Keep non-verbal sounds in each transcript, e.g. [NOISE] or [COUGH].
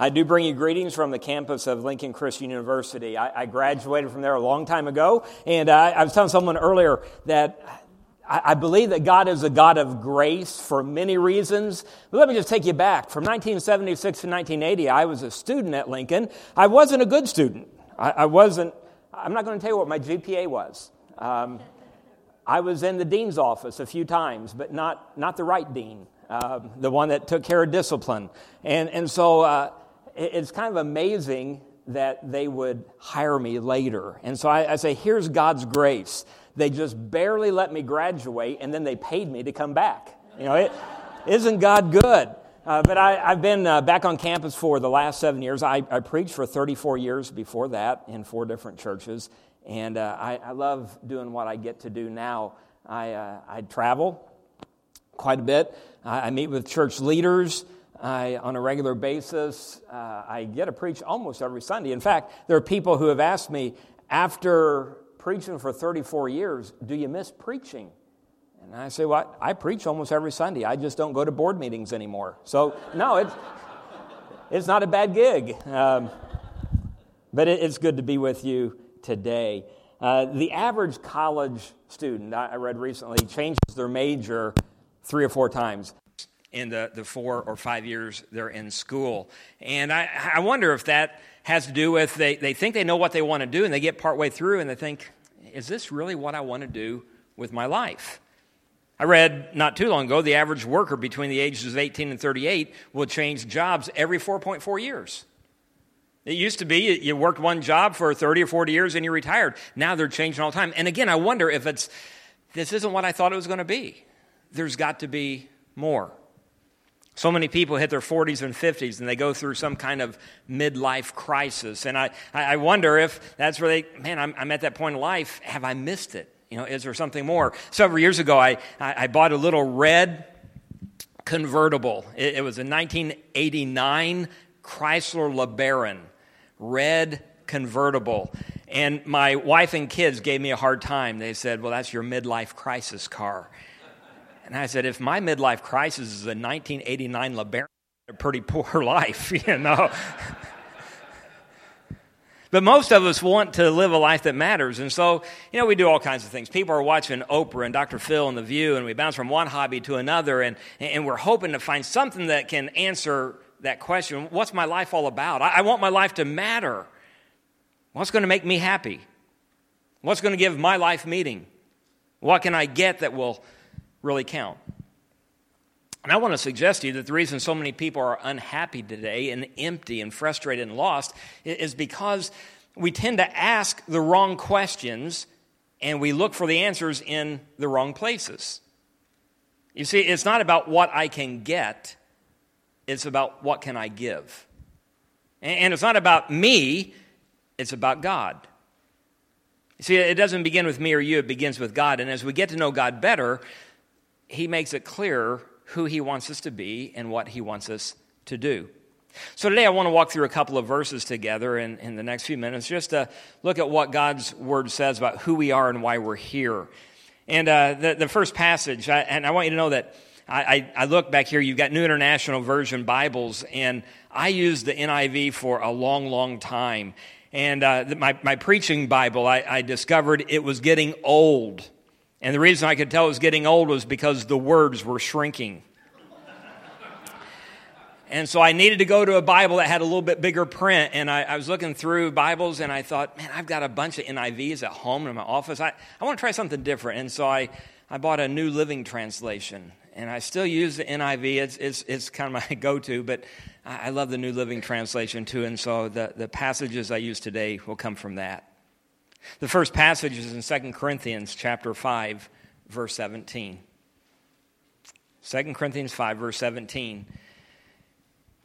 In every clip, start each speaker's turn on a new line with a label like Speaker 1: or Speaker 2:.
Speaker 1: I do bring you greetings from the campus of Lincoln Christian University. I, I graduated from there a long time ago, and I, I was telling someone earlier that I, I believe that God is a God of grace for many reasons. But let me just take you back. From 1976 to 1980, I was a student at Lincoln. I wasn't a good student. I, wasn't, I'm not going to tell you what my GPA was. Um, I was in the dean's office a few times, but not, not the right dean, uh, the one that took care of discipline. And, and so uh, it's kind of amazing that they would hire me later. And so I, I, say, here's God's grace. They just barely let me graduate, and then they paid me to come back. You know, it, isn't God good? Uh, but I, have been uh, back on campus for the last seven years. I, I, preached for 34 years before that in four different churches. And uh, I, I, love doing what I get to do now. I, uh, I travel quite a bit, I meet with church leaders. I, on a regular basis. Uh, I get to preach almost every Sunday. In fact, there are people who have asked me, after preaching for 34 years, do you miss preaching? And I say, well, I preach almost every Sunday. I just don't go to board meetings anymore. So, no, it's, it's not a bad gig. Um, but it, it's good to be with you today. Uh, the average college student, I, I read recently, changes their major three or four times in the, the four or five years they're in school. And I, I wonder if that has to do with they, they think they know what they want to do and they get partway through and they think, is this really what I want to do with my life? I read not too long ago the average worker between the ages of 18 and 38 will change jobs every 4.4 years. It used to be you worked one job for 30 or 40 years and you retired. Now they're changing all the time. And again, I wonder if it's this isn't what I thought it was going to be. There's got to be more. So many people hit their 40s and 50s and they go through some kind of midlife crisis. And I, I wonder if that's where they, man, I'm, I'm at that point in life. Have I missed it? You know, is there something more? Several years ago, I, I bought a little red convertible. It, it was a 1989 Chrysler LeBaron, red convertible. And my wife and kids gave me a hard time. They said, well, that's your midlife crisis car. And I said, if my midlife crisis is a 1989 LeBaron, a pretty poor [LAUGHS] life, [LAUGHS] you know. but most of us want to live a life that matters. And so, you know, we do all kinds of things. People are watching Oprah and Dr. Phil and The View, and we bounce from one hobby to another, and, and we're hoping to find something that can answer that question what's my life all about? I, I want my life to matter. What's going to make me happy? What's going to give my life meaning? What can I get that will really count. And I want to suggest to you that the reason so many people are unhappy today and empty and frustrated and lost is because we tend to ask the wrong questions and we look for the answers in the wrong places. You see, it's not about what I can get, it's about what can I give. And it's not about me, it's about God. You see, it doesn't begin with me or you, it begins with God. And as we get to know God better, he makes it clear who he wants us to be and what he wants us to do. So today I want to walk through a couple of verses together in, in the next few minutes just to look at what God's word says about who we are and why we're here. And uh, the, the first passage, I, and I want you to know that I, I, look back here, you've got New International Version Bibles, and I used the NIV for a long, long time. And uh, my, my preaching Bible, I, I discovered it was getting old. And the reason I could tell it was getting old was because the words were shrinking. And so I needed to go to a Bible that had a little bit bigger print. And I, I, was looking through Bibles and I thought, man, I've got a bunch of NIVs at home in my office. I, I want to try something different. And so I, I bought a New Living Translation. And I still use the NIV. It's, it's, it's kind of my [LAUGHS] go to, but I, I love the New Living Translation too. And so the, the passages I use today will come from that. The first passage is in 2 Corinthians chapter 5 verse 17. 2 Corinthians 5 verse 17.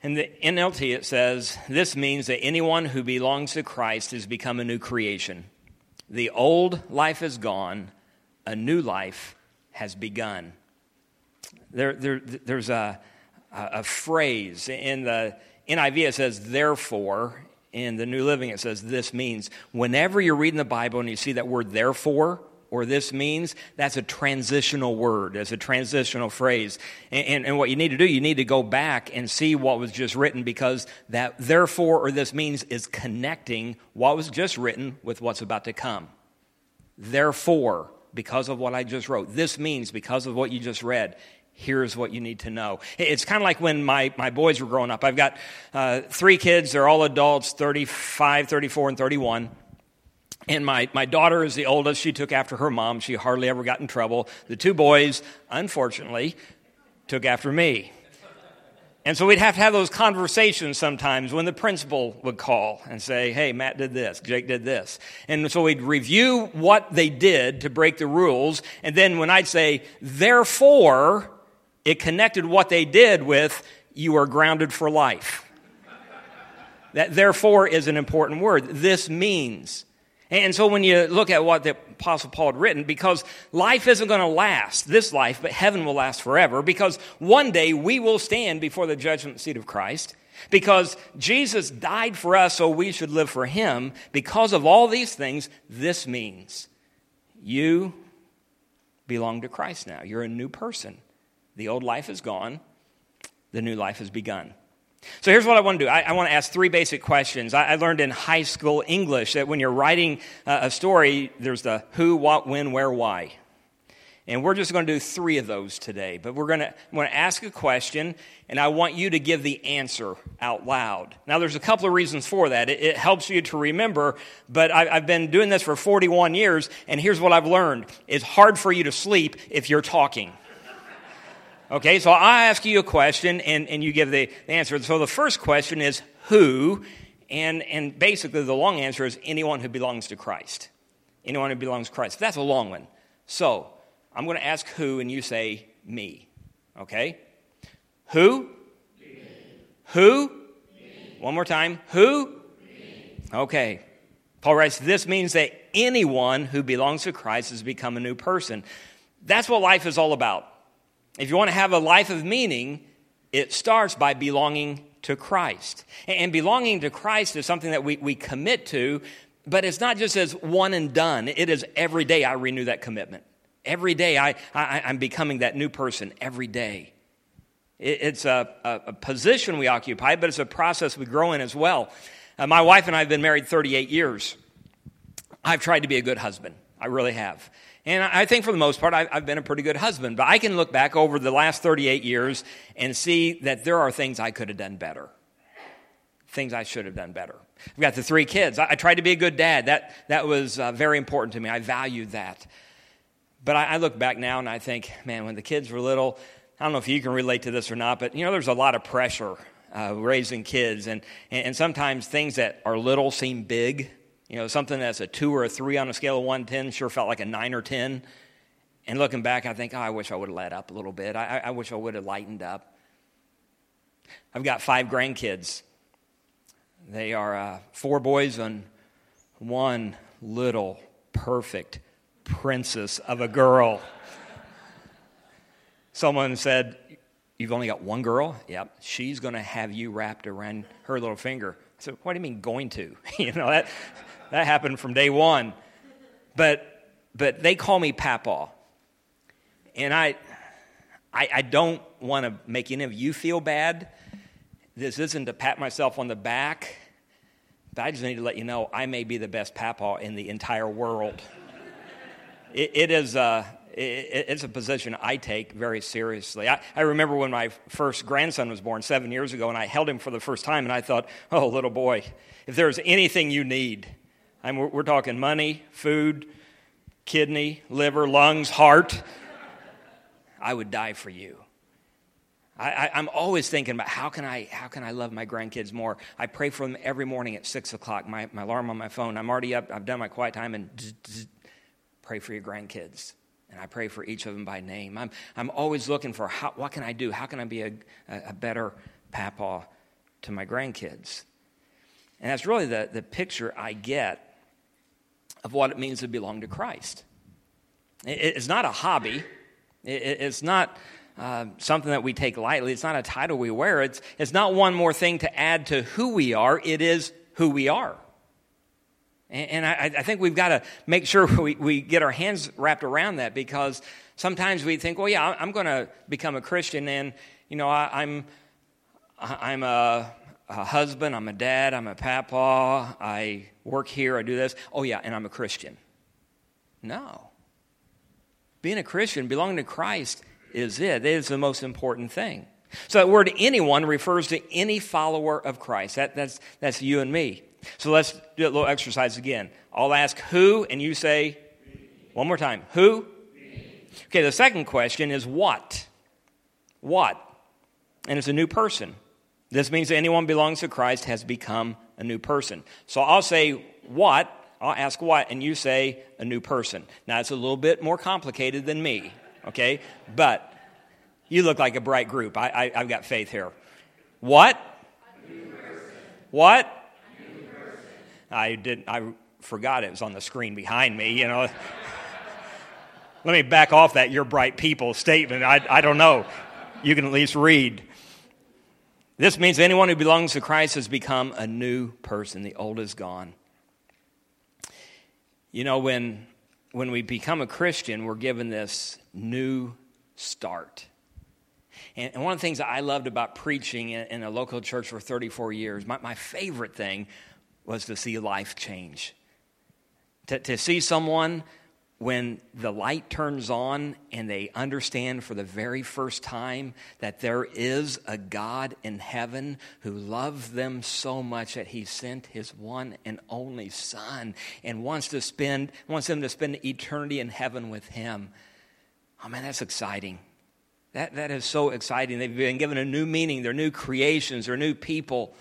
Speaker 1: In the NLT it says, this means that anyone who belongs to Christ has become a new creation. The old life is gone, a new life has begun. There, there, there's a, a phrase in the NIV, it says, therefore, in the New Living, it says this means whenever you're reading the Bible and you see that word therefore or this means, that's a transitional word, as a transitional phrase. And, and, and, what you need to do, you need to go back and see what was just written because that therefore or this means is connecting what was just written with what's about to come. Therefore, because of what I just wrote, this means because of what you just read, here's what you need to know. It's kind of like when my, my boys were growing up. I've got uh, three kids, they're all adults 35, 34, and 31. And my, my daughter is the oldest. She took after her mom. She hardly ever got in trouble. The two boys, unfortunately, took after me. And so we'd have to have those conversations sometimes when the principal would call and say, Hey, Matt did this, Jake did this. And so we'd review what they did to break the rules. And then when I'd say, Therefore, it connected what they did with, You are grounded for life. that therefore is an important word. This means. And so when you look at what the Apostle Paul had written, because life isn't going to last, this life, but heaven will last forever, because one day we will stand before the judgment seat of Christ, because Jesus died for us so we should live for him. Because of all these things, this means you belong to Christ now. You're a new person. The old life is gone, the new life has begun. So here's what I want to do. I, I want to ask three basic questions. I, I, learned in high school English that when you're writing uh, a story, there's the who, what, when, where, why. And we're just going to do three of those today. But we're going to, I'm going to ask a question, and I want you to give the answer out loud. Now, there's a couple of reasons for that. It, it helps you to remember, but I, I've been doing this for 41 years, and here's what I've learned it's hard for you to sleep if you're talking. Okay, so I ask you a question and, and you give the, the answer. So the first question is who? And, and basically, the long answer is anyone who belongs to Christ. Anyone who belongs to Christ. That's a long one. So I'm going to ask who, and you say me. Okay? Who? Me. Who? Me. One more time. Who? Me. Okay. Paul writes, This means that anyone who belongs to Christ has become a new person. That's what life is all about. If you want to have a life of meaning, it starts by belonging to Christ. And belonging to Christ is something that we, we commit to, but it's not just as one and done. It is every day I renew that commitment. Every day I, I, am becoming that new person every day. It, it's a, a, a, position we occupy, but it's a process we grow in as well. Uh, my wife and I have been married 38 years. I've tried to be a good husband. I really have. And I think for the most part, I've been a pretty good husband. But I can look back over the last 38 years and see that there are things I could have done better. Things I should have done better. I've got the three kids. I, tried to be a good dad. That, that was uh, very important to me. I valued that. But I, look back now and I think, man, when the kids were little, I don't know if you can relate to this or not, but you know, there's a lot of pressure uh, raising kids. And, and sometimes things that are little seem big. You know, something that's a two or a three on a scale of 1 to 10 sure felt like a nine or 10. And looking back, I think, oh, I wish I would have let up a little bit. I, I wish I would have lightened up. I've got five grandkids. They are uh, four boys and one little perfect princess of a girl. Someone said, You've only got one girl? Yep. She's going to have you wrapped around her little finger. I said, What do you mean going to? [LAUGHS] you know, that, that happened from day one. But, but they call me Papa. And I, I, I don't want to make any of you feel bad. This isn't to pat myself on the back, but I just need to let you know I may be the best Papa in the entire world. it, it is. Uh, it's a position I take very seriously. I, I, remember when my first grandson was born seven years ago, and I held him for the first time, and I thought, oh, little boy, if there's anything you need, I mean, we're, talking money, food, kidney, liver, lungs, heart. I would die for you. I, am always thinking about how can I how can I love my grandkids more. I pray for them every morning at six o'clock. My, my alarm on my phone. I'm already up. I've done my quiet time and pray for your grandkids. And I pray for each of them by name. I'm I'm always looking for how, what can I do? How can I be a, a better papa to my grandkids? And that's really the, the picture I get of what it means to belong to Christ. It's not a hobby, it's not uh, something that we take lightly, it's not a title we wear, it's, it's not one more thing to add to who we are, it is who we are. And, I, I, think we've got to make sure [LAUGHS] we, we get our hands wrapped around that because sometimes we think, well, yeah, I'm going to become a Christian and, you know, I, am I'm, I'm a, a husband, I'm a dad, I'm a papa, I work here, I do this. Oh, yeah, and I'm a Christian. No. Being a Christian, belonging to Christ is it. It is the most important thing. So that word anyone refers to any follower of Christ. That, that's, that's you and me. So let's do a little exercise again. I'll ask who, and you say, one more time, who? Okay, the second question is what? What? And it's a new person. This means that anyone belongs to Christ has become a new person. So I'll say what, I'll ask what, and you say a new person. Now it's a little bit more complicated than me, okay? But you look like a bright group. I, I, have got faith here. What? What? I didn't. I forgot it was on the screen behind me. You know. Let me back off that "you're bright people" statement. I, I don't know. You can at least read. This means anyone who belongs to Christ has become a new person. The old is gone. You know, when, when we become a Christian, we're given this new start. And, one of the things that I loved about preaching in, in a local church for 34 years, my, my favorite thing was to see life change. To, to see someone when the light turns on and they understand for the very first time that there is a God in heaven who loves them so much that he sent his one and only son and wants to spend wants them to spend eternity in heaven with him. Oh man, that's exciting. That, that is so exciting. They've been given a new meaning. They're new creations. They're new people.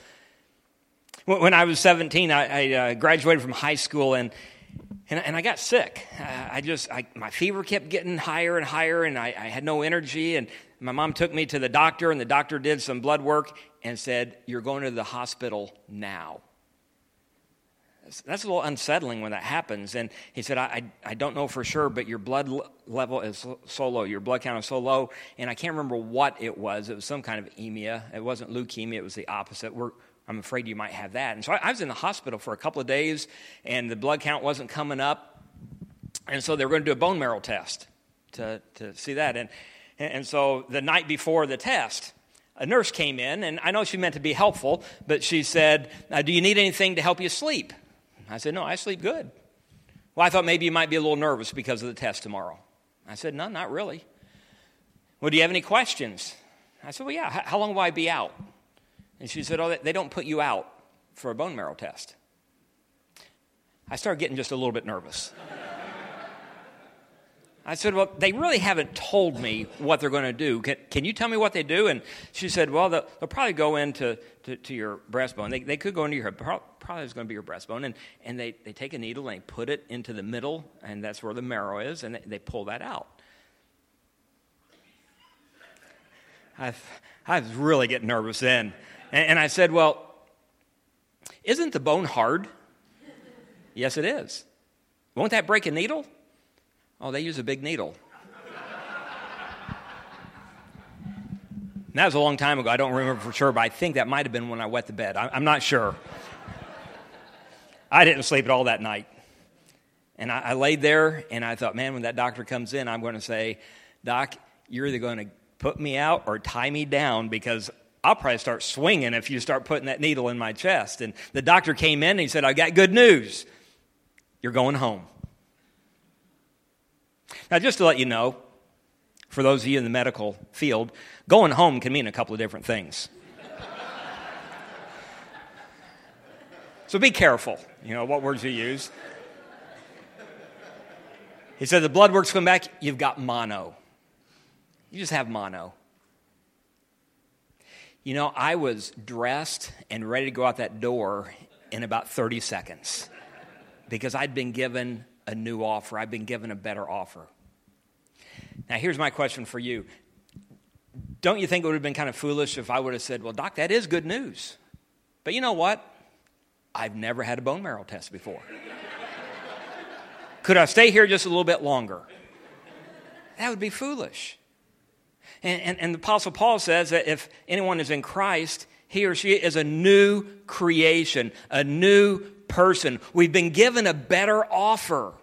Speaker 1: When I was 17, I, I uh, graduated from high school and and, and I got sick. Uh, I just, I, my fever kept getting higher and higher, and I, I had no energy. And my mom took me to the doctor, and the doctor did some blood work and said, You're going to the hospital now. That's a little unsettling when that happens. And he said, I, I, I don't know for sure, but your blood level is so low. Your blood count is so low. And I can't remember what it was. It was some kind of emia. It wasn't leukemia, it was the opposite. We're, I'm afraid you might have that. And so I, I was in the hospital for a couple of days, and the blood count wasn't coming up. And so they were going to do a bone marrow test to, to see that. And, and so the night before the test, a nurse came in, and I know she meant to be helpful, but she said, uh, Do you need anything to help you sleep? I said, No, I sleep good. Well, I thought maybe you might be a little nervous because of the test tomorrow. I said, No, not really. Well, do you have any questions? I said, Well, yeah, how long will I be out? And she said, Oh, they don't put you out for a bone marrow test. I started getting just a little bit nervous. [LAUGHS] I said, Well, they really haven't told me what they're going to do. Can, can, you tell me what they do? And she said, Well, they'll, they'll probably go into to, to your breastbone. They, they could go into your probably is going to be your breastbone. And, and they, they take a needle and they put it into the middle, and that's where the marrow is, and they, they pull that out. I, I was really getting nervous then. And, I said, Well, isn't the bone hard? yes, it is. Won't that break a needle? Oh, they use a big needle. that was a long time ago. I don't remember for sure, but I think that might have been when I wet the bed. I'm not sure. I didn't sleep at all that night. And I, I, laid there and I thought, man, when that doctor comes in, I'm going to say, Doc, you're either going to put me out or tie me down because I'll probably start swinging if you start putting that needle in my chest. And the doctor came in and he said, I got good news. You're going home. Now, just to let you know, for those of you in the medical field, going home can mean a couple of different things. [LAUGHS] so be careful, you know, what words you use. He said, the blood work's come back, you've got mono. You just have mono. You know, I was dressed and ready to go out that door in about 30 seconds because I'd been given a new offer, I'd been given a better offer. Now, here's my question for you. Don't you think it would have been kind of foolish if I would have said, Well, Doc, that is good news. But you know what? I've never had a bone marrow test before. Could I stay here just a little bit longer? That would be foolish. And, and, and the Apostle Paul says that if anyone is in Christ, he or she is a new creation, a new person. We've been given a better offer.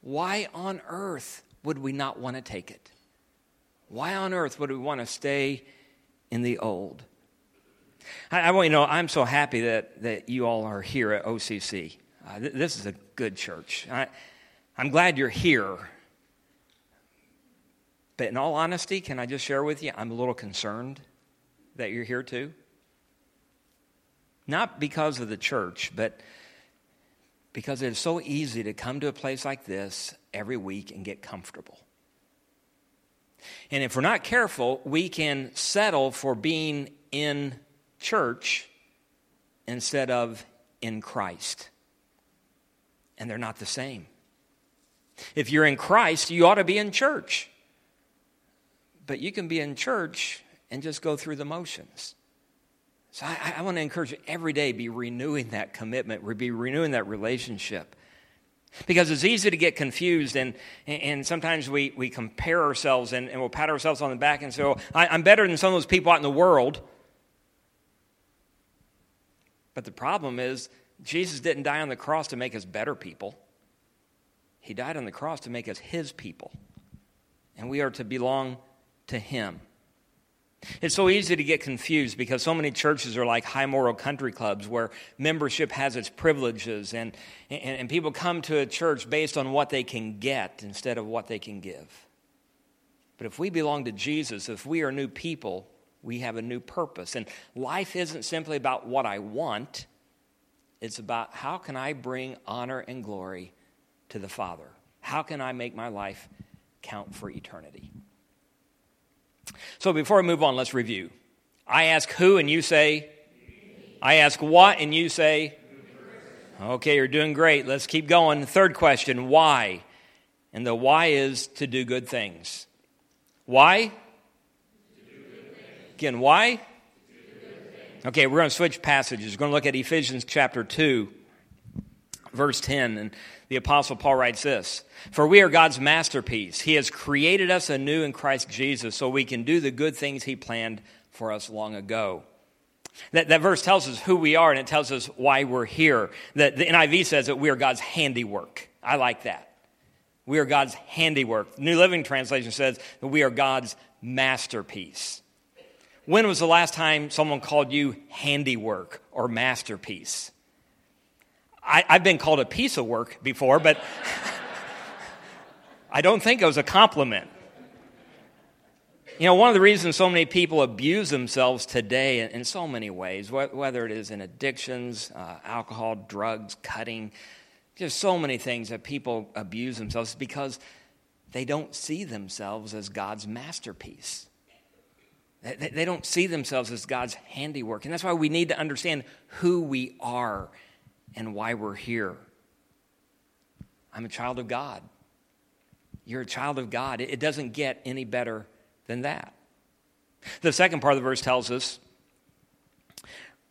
Speaker 1: Why on earth would we not want to take it? Why on earth would we want to stay in the old? I, I want you to know I'm so happy that, that you all are here at OCC. Uh, th- this is a good church. I, I'm glad you're here. But in all honesty, can I just share with you, I'm a little concerned that you're here too. Not because of the church, but because it is so easy to come to a place like this every week and get comfortable. And if we're not careful, we can settle for being in church instead of in Christ. And they're not the same. If you're in Christ, you ought to be in church. But you can be in church and just go through the motions. So I, I want to encourage you every day be renewing that commitment, be renewing that relationship. Because it's easy to get confused, and, and sometimes we, we compare ourselves and, and we'll pat ourselves on the back and say, oh, I, I'm better than some of those people out in the world. But the problem is, Jesus didn't die on the cross to make us better people. He died on the cross to make us his people. And we are to belong to him. It's so easy to get confused because so many churches are like high moral country clubs where membership has its privileges and, and, and, people come to a church based on what they can get instead of what they can give. But if we belong to Jesus, if we are new people, we have a new purpose. And life isn't simply about what I want, it's about how can I bring honor and glory to the Father? How can I make my life count for eternity? So before we move on, let's review. I ask who, and you say, I ask what, and you say, okay, you're doing great. Let's keep going. third question, why? And the why is to do good things. Why? Again, why? Okay, we're going to switch passages. We're going to look at Ephesians chapter 2, verse 10. And the Apostle Paul writes this For we are God's masterpiece. He has created us anew in Christ Jesus so we can do the good things He planned for us long ago. That, that verse tells us who we are and it tells us why we're here. That the NIV says that we are God's handiwork. I like that. We are God's handiwork. The New Living Translation says that we are God's masterpiece. When was the last time someone called you handiwork or masterpiece? I, have been called a piece of work before, but I don't think it was a compliment. You know, one of the reasons so many people abuse themselves today in, in so many ways, wh- whether it is in addictions, uh, alcohol, drugs, cutting, just so many things that people abuse themselves, is because they don't see themselves as God's masterpiece. They, they don't see themselves as God's handiwork. And that's why we need to understand who we are and why we're here. I'm a child of God. You're a child of God. It doesn't get any better than that. The second part of the verse tells us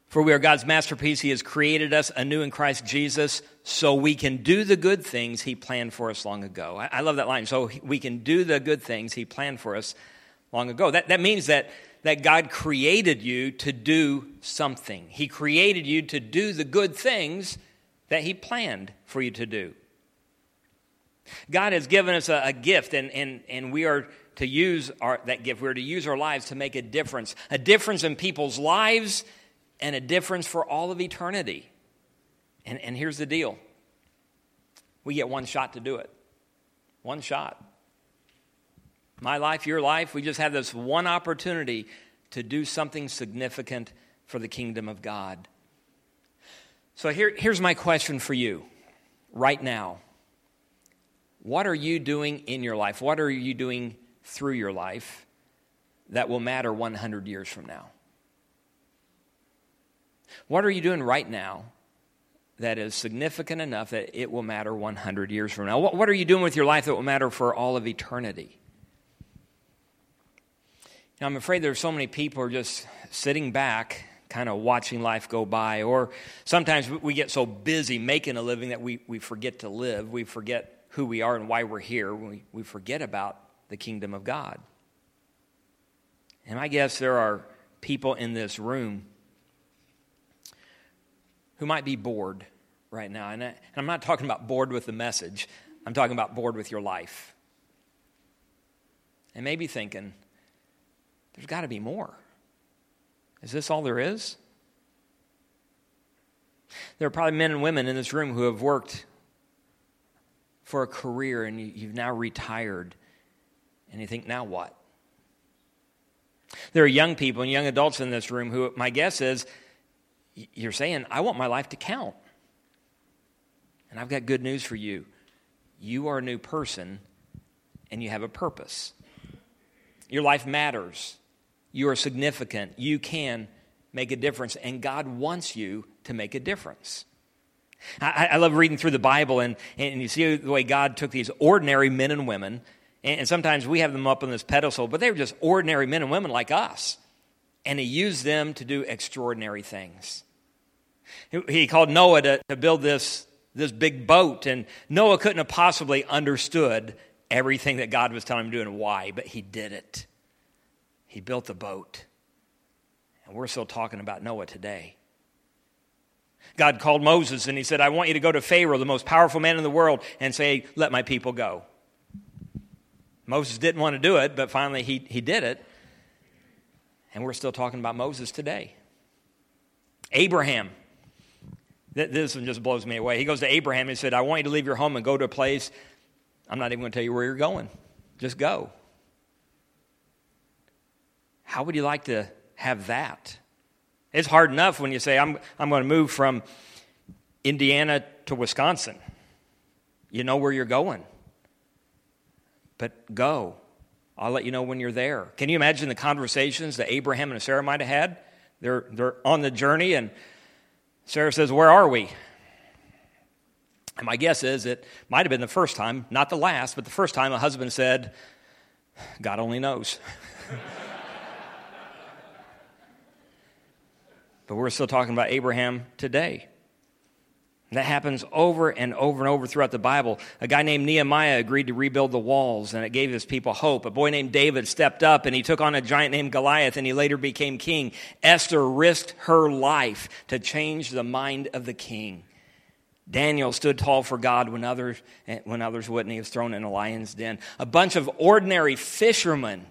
Speaker 1: For we are God's masterpiece. He has created us anew in Christ Jesus so we can do the good things He planned for us long ago. I, love that line. So we can do the good things He planned for us long ago. That, that means that that God created you to do something. He created you to do the good things that He planned for you to do. God has given us a, a gift, and, and, and we are to use our, that gift. We're to use our lives to make a difference a difference in people's lives and a difference for all of eternity. And, and here's the deal we get one shot to do it. One shot my life, your life, we just have this one opportunity to do something significant for the kingdom of God. So here, here's my question for you right now. What are you doing in your life? What are you doing through your life that will matter 100 years from now? What are you doing right now that is significant enough that it will matter 100 years from now? What, what are you doing with your life that will matter for all of eternity? Now, I'm afraid there are so many people are just sitting back, kind of watching life go by. Or sometimes we get so busy making a living that we, we forget to live. We forget who we are and why we're here. We, we forget about the kingdom of God. And I guess there are people in this room who might be bored right now. And, I, and I'm not talking about bored with the message, I'm talking about bored with your life. And maybe thinking, there's got to be more. Is this all there is? There are probably men and women in this room who have worked for a career and you've now retired and you think, now what? There are young people and young adults in this room who, my guess is, you're saying, I want my life to count. And I've got good news for you. You are a new person and you have a purpose. Your life matters. You are significant. You can make a difference. And God wants you to make a difference. I, I love reading through the Bible, and, and you see the way God took these ordinary men and women, and, and sometimes we have them up on this pedestal, but they were just ordinary men and women like us. And He used them to do extraordinary things. He called Noah to, to build this, this big boat, and Noah couldn't have possibly understood everything that God was telling him to do and why, but he did it. He built the boat. And we're still talking about Noah today. God called Moses and he said, I want you to go to Pharaoh, the most powerful man in the world, and say, Let my people go. Moses didn't want to do it, but finally he, he did it. And we're still talking about Moses today. Abraham. This one just blows me away. He goes to Abraham and said, I want you to leave your home and go to a place. I'm not even going to tell you where you're going. Just go. How would you like to have that? It's hard enough when you say, I'm, I'm going to move from Indiana to Wisconsin. You know where you're going. But go. I'll let you know when you're there. Can you imagine the conversations that Abraham and Sarah might have had? They're, they're on the journey, and Sarah says, Where are we? And my guess is it might have been the first time, not the last, but the first time a husband said, God only knows. [LAUGHS] But we're still talking about Abraham today. That happens over and over and over throughout the Bible. A guy named Nehemiah agreed to rebuild the walls, and it gave his people hope. A boy named David stepped up, and he took on a giant named Goliath, and he later became king. Esther risked her life to change the mind of the king. Daniel stood tall for God when others, when others wouldn't. He was thrown in a lion's den. A bunch of ordinary fishermen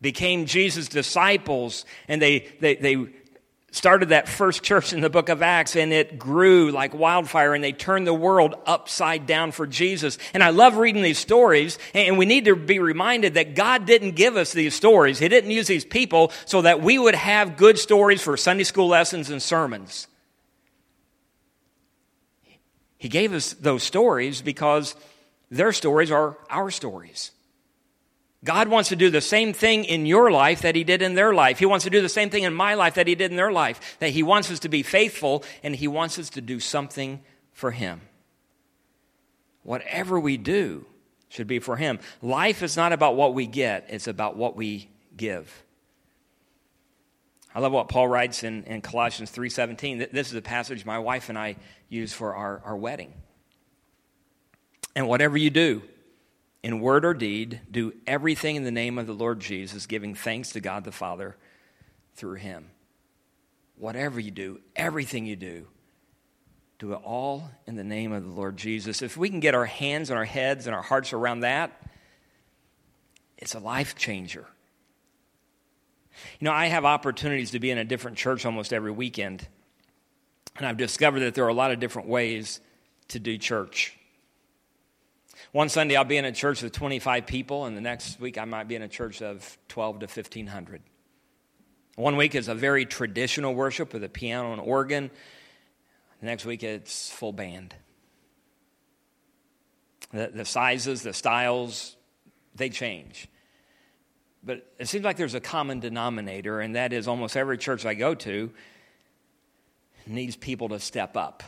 Speaker 1: became Jesus' disciples, and they, they, they started that first church in the book of Acts and it grew like wildfire and they turned the world upside down for Jesus. And I love reading these stories and we need to be reminded that God didn't give us these stories. He didn't use these people so that we would have good stories for Sunday school lessons and sermons. He gave us those stories because their stories are our stories. God wants to do the same thing in your life that He did in their life. He wants to do the same thing in my life that He did in their life. That He wants us to be faithful and He wants us to do something for Him. Whatever we do should be for Him. Life is not about what we get, it's about what we give. I love what Paul writes in, in Colossians 3.17. This is a passage my wife and I use for our, our wedding. And whatever you do, in word or deed, do everything in the name of the Lord Jesus, giving thanks to God the Father through him. Whatever you do, everything you do, do it all in the name of the Lord Jesus. If we can get our hands and our heads and our hearts around that, it's a life changer. You know, I have opportunities to be in a different church almost every weekend, and I've discovered that there are a lot of different ways to do church. One Sunday I'll be in a church with 25 people, and the next week I might be in a church of 12 to 1500. One week is a very traditional worship with a piano and organ. The next week it's full band. The, the sizes, the styles, they change. But it seems like there's a common denominator, and that is almost every church I go to needs people to step up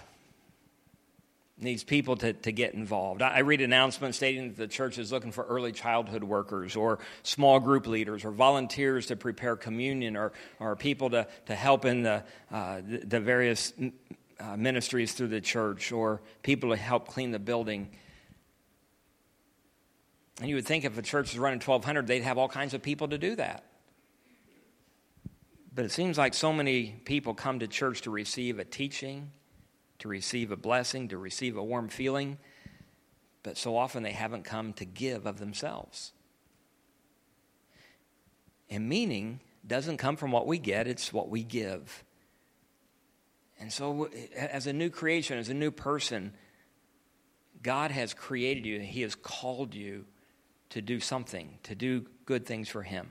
Speaker 1: needs people to, to get involved. I, read announcements stating that the church is looking for early childhood workers or small group leaders or volunteers to prepare communion or, or people to, to help in the, uh, the, the, various uh, ministries through the church or people to help clean the building. And you would think if a church is running 1,200, they'd have all kinds of people to do that. But it seems like so many people come to church to receive a teaching to receive a blessing, to receive a warm feeling, but so often they haven't come to give of themselves. And meaning doesn't come from what we get, it's what we give. And so, as a new creation, as a new person, God has created you, He has called you to do something, to do good things for Him.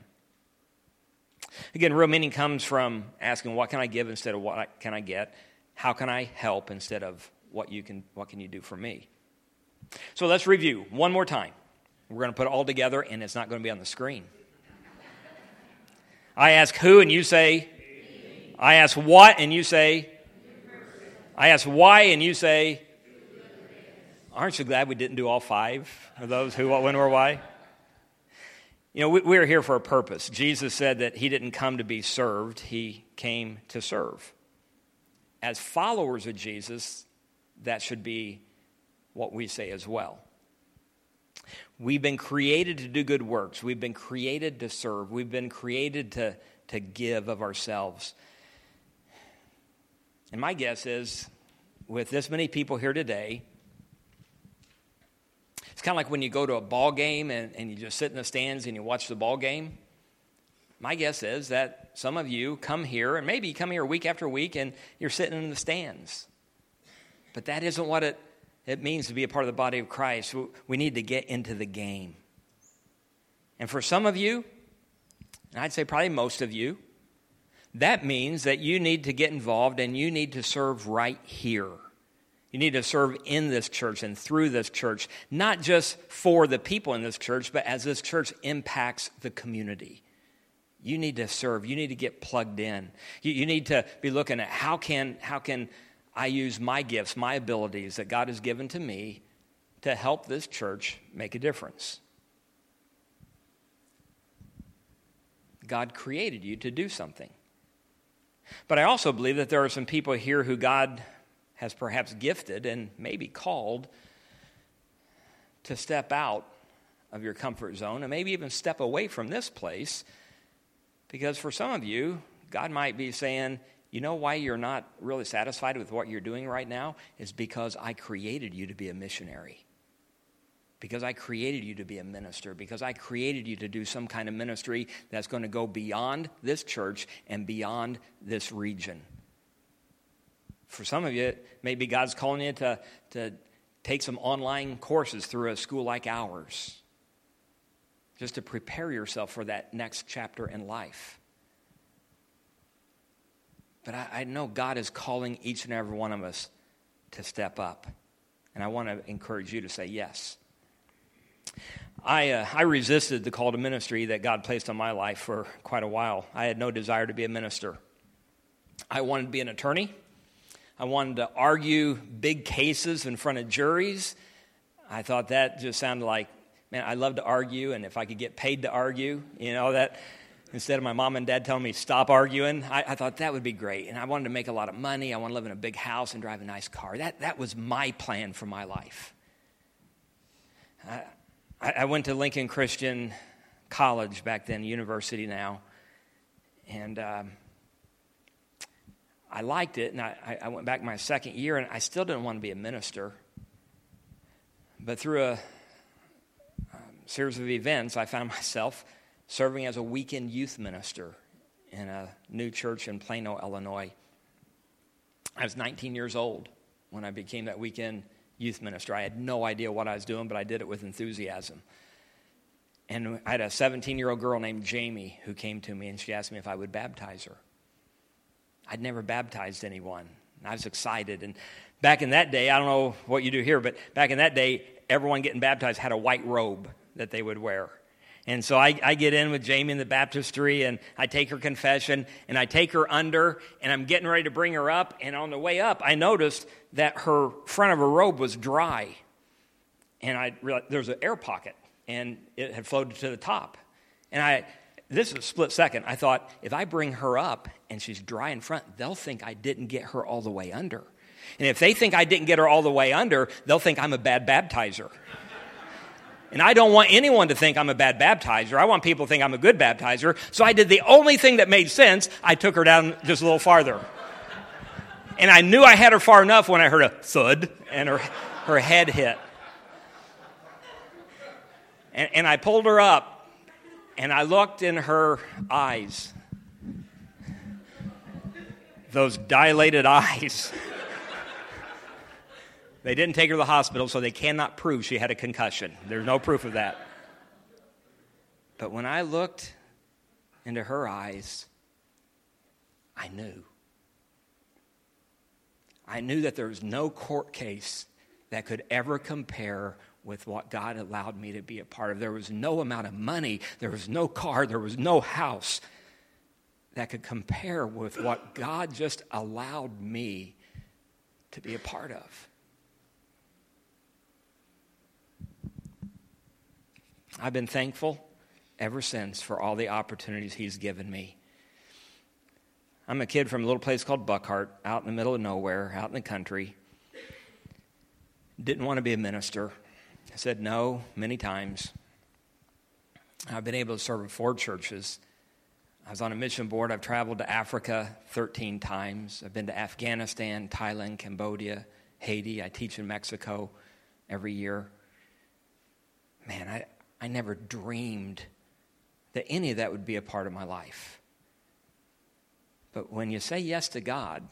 Speaker 1: Again, real meaning comes from asking, What can I give instead of what can I get? How can I help instead of what, you can, what can you do for me? So let's review one more time. We're going to put it all together, and it's not going to be on the screen. I ask who, and you say, I ask what, and you say, I ask why, and you say, Aren't you glad we didn't do all five of those who, what, when, or why? You know, we, are here for a purpose. Jesus said that he didn't come to be served, he came to serve. As followers of Jesus, that should be what we say as well. We've been created to do good works. We've been created to serve. We've been created to, to give of ourselves. And my guess is, with this many people here today, it's kind of like when you go to a ball game and, and you just sit in the stands and you watch the ball game. My guess is that some of you come here, and maybe come here week after week and you're sitting in the stands. But that isn't what it, it means to be a part of the body of Christ. We need to get into the game. And for some of you, and I'd say probably most of you, that means that you need to get involved and you need to serve right here. You need to serve in this church and through this church, not just for the people in this church, but as this church impacts the community. You need to serve. You need to get plugged in. You, you need to be looking at how can, how can I use my gifts, my abilities that God has given to me to help this church make a difference. God created you to do something. But I also believe that there are some people here who God has perhaps gifted and maybe called to step out of your comfort zone and maybe even step away from this place. Because for some of you, God might be saying, you know why you're not really satisfied with what you're doing right now? Is because I created you to be a missionary. Because I created you to be a minister. Because I created you to do some kind of ministry that's going to go beyond this church and beyond this region. For some of you, maybe God's calling you to, to take some online courses through a school like ours, just to prepare yourself for that next chapter in life. But I, I know God is calling each and every one of us to step up. And I want to encourage you to say yes. I, uh, I resisted the call to ministry that God placed on my life for quite a while. I had no desire to be a minister. I wanted to be an attorney. I wanted to argue big cases in front of juries. I thought that just sounded like, man, I love to argue, and if I could get paid to argue, you know, that instead of my mom and dad telling me stop arguing, I, I thought that would be great. And I wanted to make a lot of money. I want to live in a big house and drive a nice car. That, that was my plan for my life. I, I went to Lincoln Christian College back then, university now, and um, I liked it, and I, I went back my second year, and I still didn't want to be a minister. But through a series of events, I found myself serving as a weekend youth minister in a new church in Plano, Illinois. I was 19 years old when I became that weekend youth minister. I had no idea what I was doing, but I did it with enthusiasm. And I had a 17 year old girl named Jamie who came to me and she asked me if I would baptize her. I'd never baptized anyone. I was excited. And back in that day, I don't know what you do here, but back in that day, everyone getting baptized had a white robe that they would wear. And so I, I, get in with Jamie in the baptistry and I take her confession and I take her under and I'm getting ready to bring her up. And on the way up, I noticed that her front of her robe was dry. And I realized there was an air pocket and it had floated to the top. And I this is a split second. I thought, if I bring her up and she's dry in front, they'll think I didn't get her all the way under. And if they think I didn't get her all the way under, they'll think I'm a bad baptizer. And I don't want anyone to think I'm a bad baptizer. I want people to think I'm a good baptizer. So I did the only thing that made sense. I took her down just a little farther. And I knew I had her far enough when I heard a thud and her, her head hit. And, and I pulled her up and I looked in her eyes. Those dilated [LAUGHS] eyes. They didn't take her to the hospital, so they cannot prove she had a concussion. There's no proof of that. But when I looked into her eyes, I knew. I knew that there was no court case that could ever compare with what God allowed me to be a part of. There was no amount of money, there was no car, there was no house that could compare with what God just allowed me to be a part of. I've been thankful ever since for all the opportunities He's given me. I'm a kid from a little place called Buckhart, out in the middle of nowhere, out in the country. Didn't want to be a minister. I said no many times. I've been able to serve in four churches. I was on a mission board. I've traveled to Africa 13 times. I've been to Afghanistan, Thailand, Cambodia, Haiti. I teach in Mexico every year. Man, I, I never dreamed that any of that would be a part of my life. But when you say yes to God,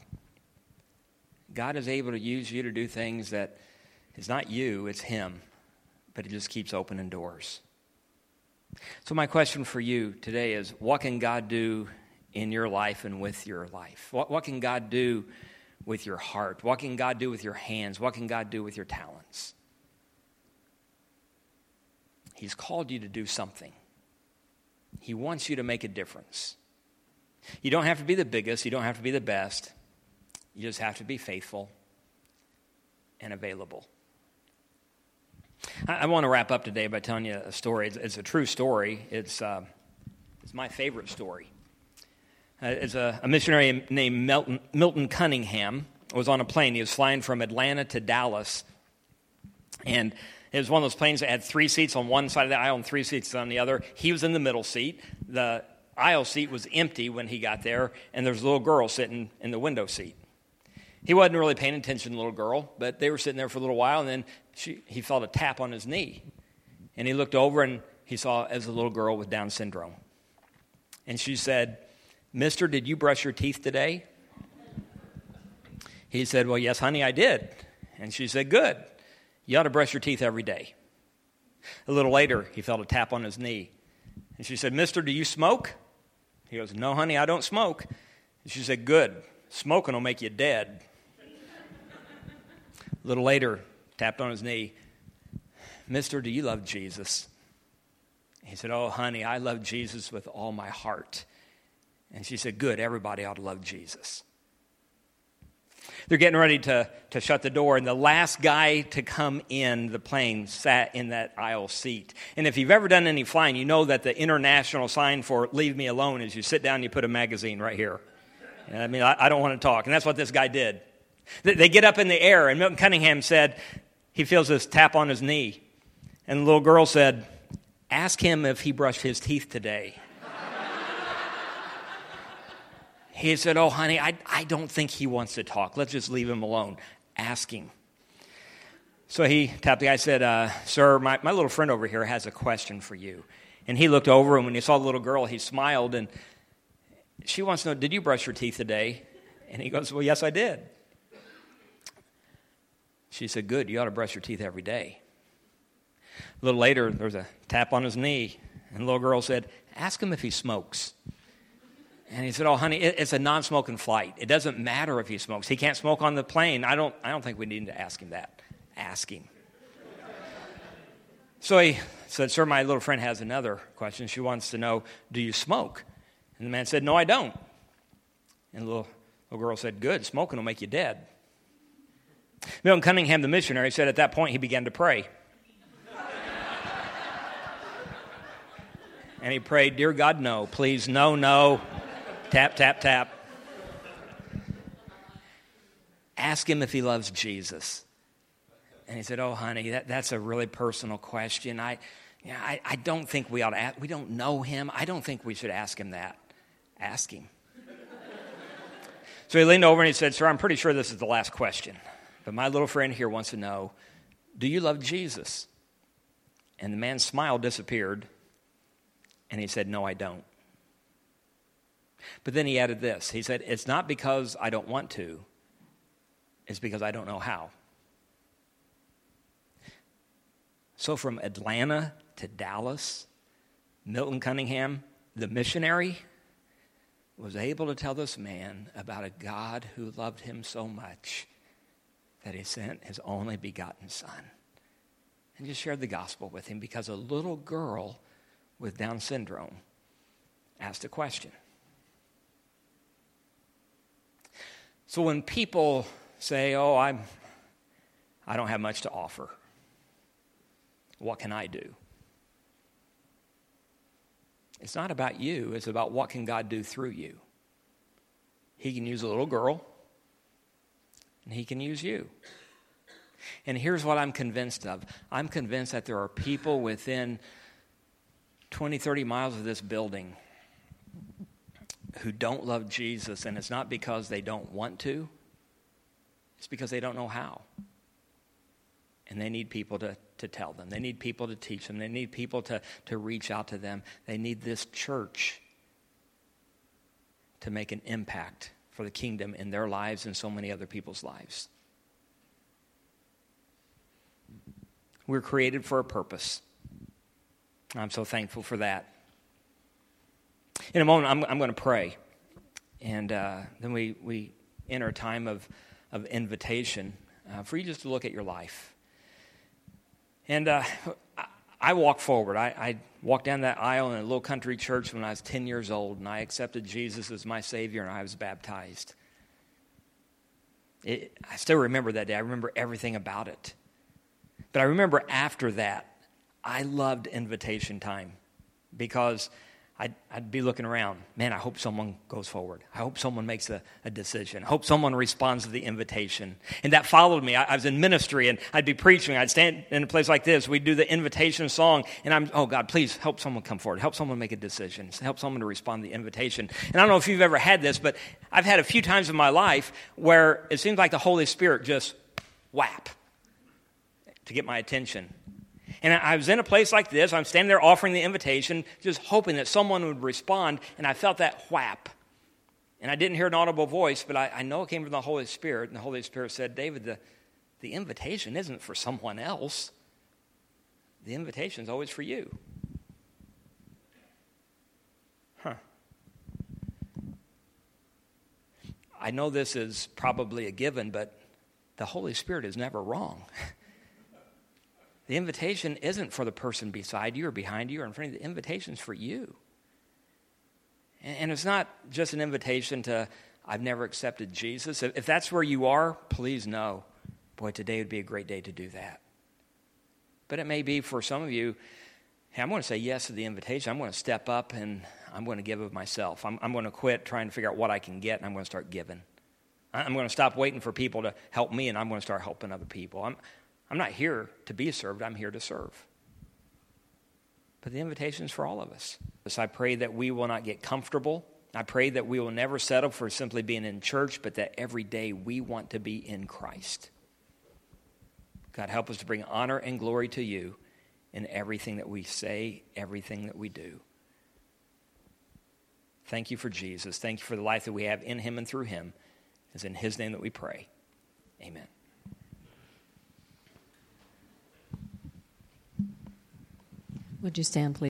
Speaker 1: God is able to use you to do things that is not you, it's Him, but He just keeps opening doors. So, my question for you today is what can God do in your life and with your life? What, what can God do with your heart? What can God do with your hands? What can God do with your talents? He's called you to do something. He wants you to make a difference. You don't have to be the biggest, you don't have to be the best. You just have to be faithful and available. I, I want to wrap up today by telling you a story. It's, it's a true story, it's, uh, it's my favorite story. Uh, it's a, a, missionary named Milton, Milton Cunningham was on a plane. He was flying from Atlanta to Dallas. And it was one of those planes that had three seats on one side of the aisle and three seats on the other. He was in the middle seat. The aisle seat was empty when he got there, and there was a little girl sitting in the window seat. He wasn't really paying attention to the little girl, but they were sitting there for a little while, and then she, he felt a tap on his knee. And he looked over and he saw as a little girl with Down syndrome. And she said, Mister, did you brush your teeth today? He said, Well, yes, honey, I did. And she said, Good. You ought to brush your teeth every day. A little later, he felt a tap on his knee. And she said, Mister, do you smoke? He goes, No, honey, I don't smoke. And she said, Good. Smoking will make you dead. A little later, tapped on his knee. Mister, do you love Jesus? He said, Oh, honey, I love Jesus with all my heart. And she said, Good, everybody ought to love Jesus. They're getting ready to, to shut the door, and the last guy to come in the plane sat in that aisle seat. And if you've ever done any flying, you know that the international sign for leave me alone is you sit down you put a magazine right here. I mean, I, I don't want to talk. And that's what this guy did. They, they get up in the air, and Milton Cunningham said he feels this tap on his knee. And the little girl said, Ask him if he brushed his teeth today. He said, Oh, honey, I, I don't think he wants to talk. Let's just leave him alone. Ask him. So he tapped the guy, said, uh, Sir, my, my little friend over here has a question for you. And he looked over, and when he saw the little girl, he smiled, and she wants to know, Did you brush your teeth today? And he goes, Well, yes, I did. She said, Good, you ought to brush your teeth every day. A little later, there was a tap on his knee, and the little girl said, Ask him if he smokes. And he said, "Oh, honey, it's a non-smoking flight. It doesn't matter if he smokes. He can't smoke on the plane. I don't. I don't think we need to ask him that. Ask him." so he said, "Sir, my little friend has another question. She wants to know, do you smoke?" And the man said, "No, I don't." And the little, little girl said, "Good. Smoking will make you dead." Milton Cunningham, the missionary, said at that point he began to pray. and he prayed, Dear God, no, please, no, no. Tap, tap, tap. Ask him if he loves Jesus. And he said, Oh, honey, that, that's a really personal question. I, you know, I, I don't think we ought to ask, we don't know him. I don't think we should ask him that. Ask him. So he leaned over and he said, Sir, I'm pretty sure this is the last question. But my little friend here wants to know Do you love Jesus? And the man's smile disappeared. And he said, No, I don't. But then he added this He said, It's not because I don't want to, it's because I don't know how. So from Atlanta to Dallas, Milton Cunningham, the missionary, was able to tell this man about a God who loved him so much that he sent his only begotten son and just shared the gospel with him because a little girl with Down syndrome asked a question. So when people say, "Oh, I'm I don't have much to offer. What can I do?" It's not about you, it's about what can God do through you. He can use a little girl and he can use you. And here's what I'm convinced of. I'm convinced that there are people within 20, 30 miles of this building who don't love Jesus, and it's not because they don't want to, it's because they don't know how. And they need people to, to tell them. They need people to teach them. They need people to, to reach out to them. They need this church to make an impact for the kingdom in their lives and so many other people's lives. We're created for a purpose. I'm so thankful for that. In a moment, I'm, I'm going to pray. And uh, then we, we enter a time of, of invitation uh, for you just to look at your life. And uh, I walked forward. I, I, walked down that aisle in a little country church when I was 10 years old, and I accepted Jesus as my Savior, and I was baptized. It, I still remember that day. I remember everything about it. But I remember after that, I loved invitation time because I'd, I'd, be looking around. Man, I hope someone goes forward. I hope someone makes a, a decision. I hope someone responds to the invitation. And that followed me. I, I, was in ministry and I'd be preaching. I'd stand in a place like this. We'd do the invitation song. And I'm, oh God, please help someone come forward. Help someone make a decision. Help someone to respond to the invitation. And I don't know if you've ever had this, but I've had a few times in my life where it seems like the Holy Spirit just whap to get my attention. And I was in a place like this. I'm standing there offering the invitation, just hoping that someone would respond. And I felt that whap. And I didn't hear an audible voice, but I, I know it came from the Holy Spirit. And the Holy Spirit said, David, the, the invitation isn't for someone else, the invitation is always for you. Huh. I know this is probably a given, but the Holy Spirit is never wrong. [LAUGHS] The invitation isn't for the person beside you or behind you or in front of you. The invitation's for you. And it's not just an invitation to, I've never accepted Jesus. If that's where you are, please know, boy, today would be a great day to do that. But it may be for some of you, hey, I'm going to say yes to the invitation. I'm going to step up and I'm going to give of myself. I'm, I'm going to quit trying to figure out what I can get and I'm going to start giving. I'm going to stop waiting for people to help me and I'm going to start helping other people. I'm, I'm not here to be served, I'm here to serve. But the invitation is for all of us. So I pray that we will not get comfortable. I pray that we will never settle for simply being in church, but that every day we want to be in Christ. God, help us to bring honor and glory to you in everything that we say, everything that we do. Thank you for Jesus. Thank you for the life that we have in him and through him. It's in his name that we pray. Amen.
Speaker 2: Would you stand, please?